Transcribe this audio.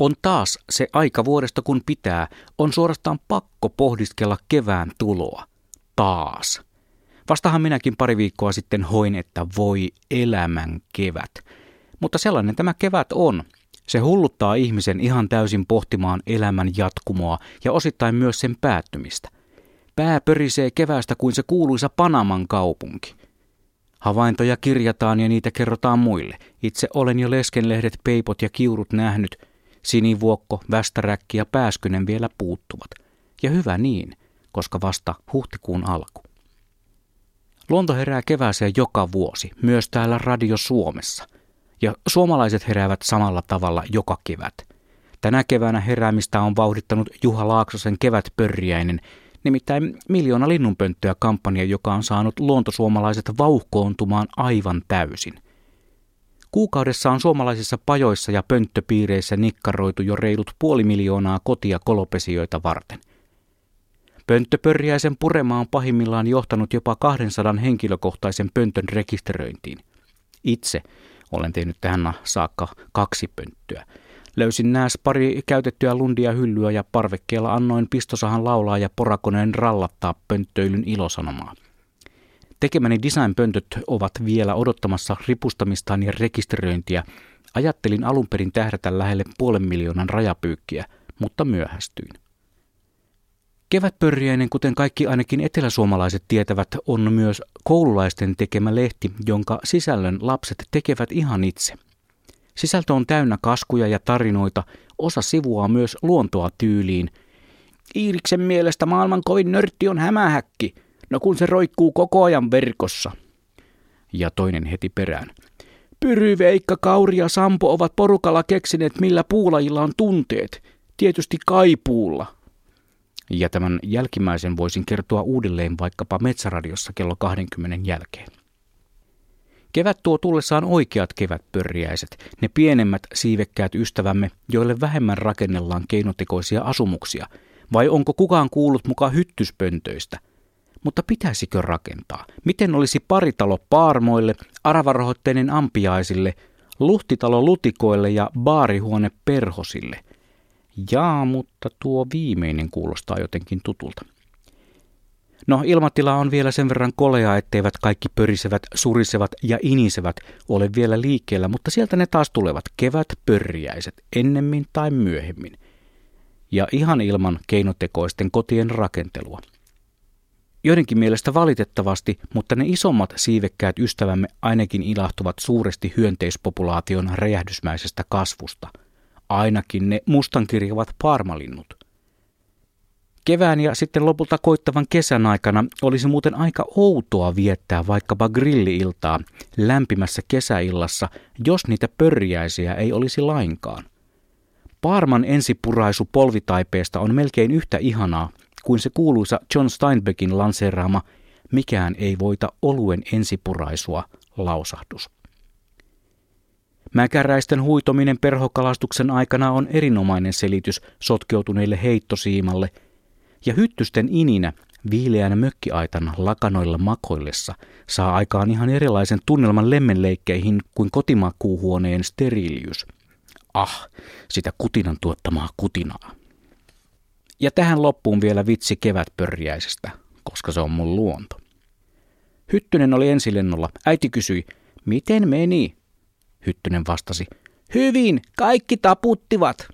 On taas se aika vuodesta kun pitää, on suorastaan pakko pohdiskella kevään tuloa. Taas. Vastahan minäkin pari viikkoa sitten hoin, että voi elämän kevät. Mutta sellainen tämä kevät on. Se hulluttaa ihmisen ihan täysin pohtimaan elämän jatkumoa ja osittain myös sen päättymistä. Pää pörisee kevästä kuin se kuuluisa Panaman kaupunki. Havaintoja kirjataan ja niitä kerrotaan muille. Itse olen jo leskenlehdet, peipot ja kiurut nähnyt. Sinivuokko, västäräkki ja pääskynen vielä puuttuvat. Ja hyvä niin, koska vasta huhtikuun alku. Luonto herää kevääseen joka vuosi, myös täällä Radio Suomessa. Ja suomalaiset heräävät samalla tavalla joka kevät. Tänä keväänä heräämistä on vauhdittanut Juha Laaksosen kevätpörjäinen, nimittäin miljoona linnunpönttöä kampanja, joka on saanut luontosuomalaiset vauhkoontumaan aivan täysin. Kuukaudessa on suomalaisissa pajoissa ja pönttöpiireissä nikkaroitu jo reilut puoli miljoonaa kotia kolopesijoita varten. Pönttöpörjäisen purema on pahimmillaan johtanut jopa 200 henkilökohtaisen pöntön rekisteröintiin. Itse olen tehnyt tähän saakka kaksi pönttöä. Löysin nääs pari käytettyä lundia hyllyä ja parvekkeella annoin pistosahan laulaa ja porakoneen rallattaa pönttöilyn ilosanomaa. Tekemäni designpöntöt ovat vielä odottamassa ripustamistaan ja rekisteröintiä. Ajattelin alun perin tähdätä lähelle puolen miljoonan rajapyykkiä, mutta myöhästyin. Kevätpörjäinen, kuten kaikki ainakin eteläsuomalaiset tietävät, on myös koululaisten tekemä lehti, jonka sisällön lapset tekevät ihan itse. Sisältö on täynnä kaskuja ja tarinoita, osa sivuaa myös luontoa tyyliin. Iiriksen mielestä maailman kovin nörtti on hämähäkki, no kun se roikkuu koko ajan verkossa. Ja toinen heti perään. Pyry, Veikka, Kauri ja Sampo ovat porukalla keksineet, millä puulajilla on tunteet. Tietysti kaipuulla. Ja tämän jälkimmäisen voisin kertoa uudelleen vaikkapa Metsäradiossa kello 20 jälkeen. Kevät tuo tullessaan oikeat kevätpörjäiset, ne pienemmät siivekkäät ystävämme, joille vähemmän rakennellaan keinotekoisia asumuksia, vai onko kukaan kuullut mukaan hyttyspöntöistä? Mutta pitäisikö rakentaa? Miten olisi paritalo paarmoille, aravarohoitteinen ampiaisille, luhtitalo lutikoille ja baarihuone perhosille – Jaa, mutta tuo viimeinen kuulostaa jotenkin tutulta. No, ilmatila on vielä sen verran kolea, etteivät kaikki pörisevät, surisevat ja inisevät ole vielä liikkeellä, mutta sieltä ne taas tulevat kevät pörjäiset, ennemmin tai myöhemmin. Ja ihan ilman keinotekoisten kotien rakentelua. Joidenkin mielestä valitettavasti, mutta ne isommat siivekkäät ystävämme ainakin ilahtuvat suuresti hyönteispopulaation räjähdysmäisestä kasvusta – ainakin ne mustankirjavat parmalinnut. Kevään ja sitten lopulta koittavan kesän aikana olisi muuten aika outoa viettää vaikkapa grilliiltaa lämpimässä kesäillassa, jos niitä pörjäisiä ei olisi lainkaan. Parman ensipuraisu polvitaipeesta on melkein yhtä ihanaa kuin se kuuluisa John Steinbeckin lanseeraama Mikään ei voita oluen ensipuraisua lausahdus. Mäkäräisten huitominen perhokalastuksen aikana on erinomainen selitys sotkeutuneille heittosiimalle, ja hyttysten ininä viileän mökkiaitan lakanoilla makoillessa saa aikaan ihan erilaisen tunnelman lemmenleikkeihin kuin kotimakuuhuoneen steriiliys. Ah, sitä kutinan tuottamaa kutinaa. Ja tähän loppuun vielä vitsi kevätpörjäisestä, koska se on mun luonto. Hyttynen oli ensilennolla. Äiti kysyi, miten meni? Hyttynen vastasi. Hyvin, kaikki taputtivat.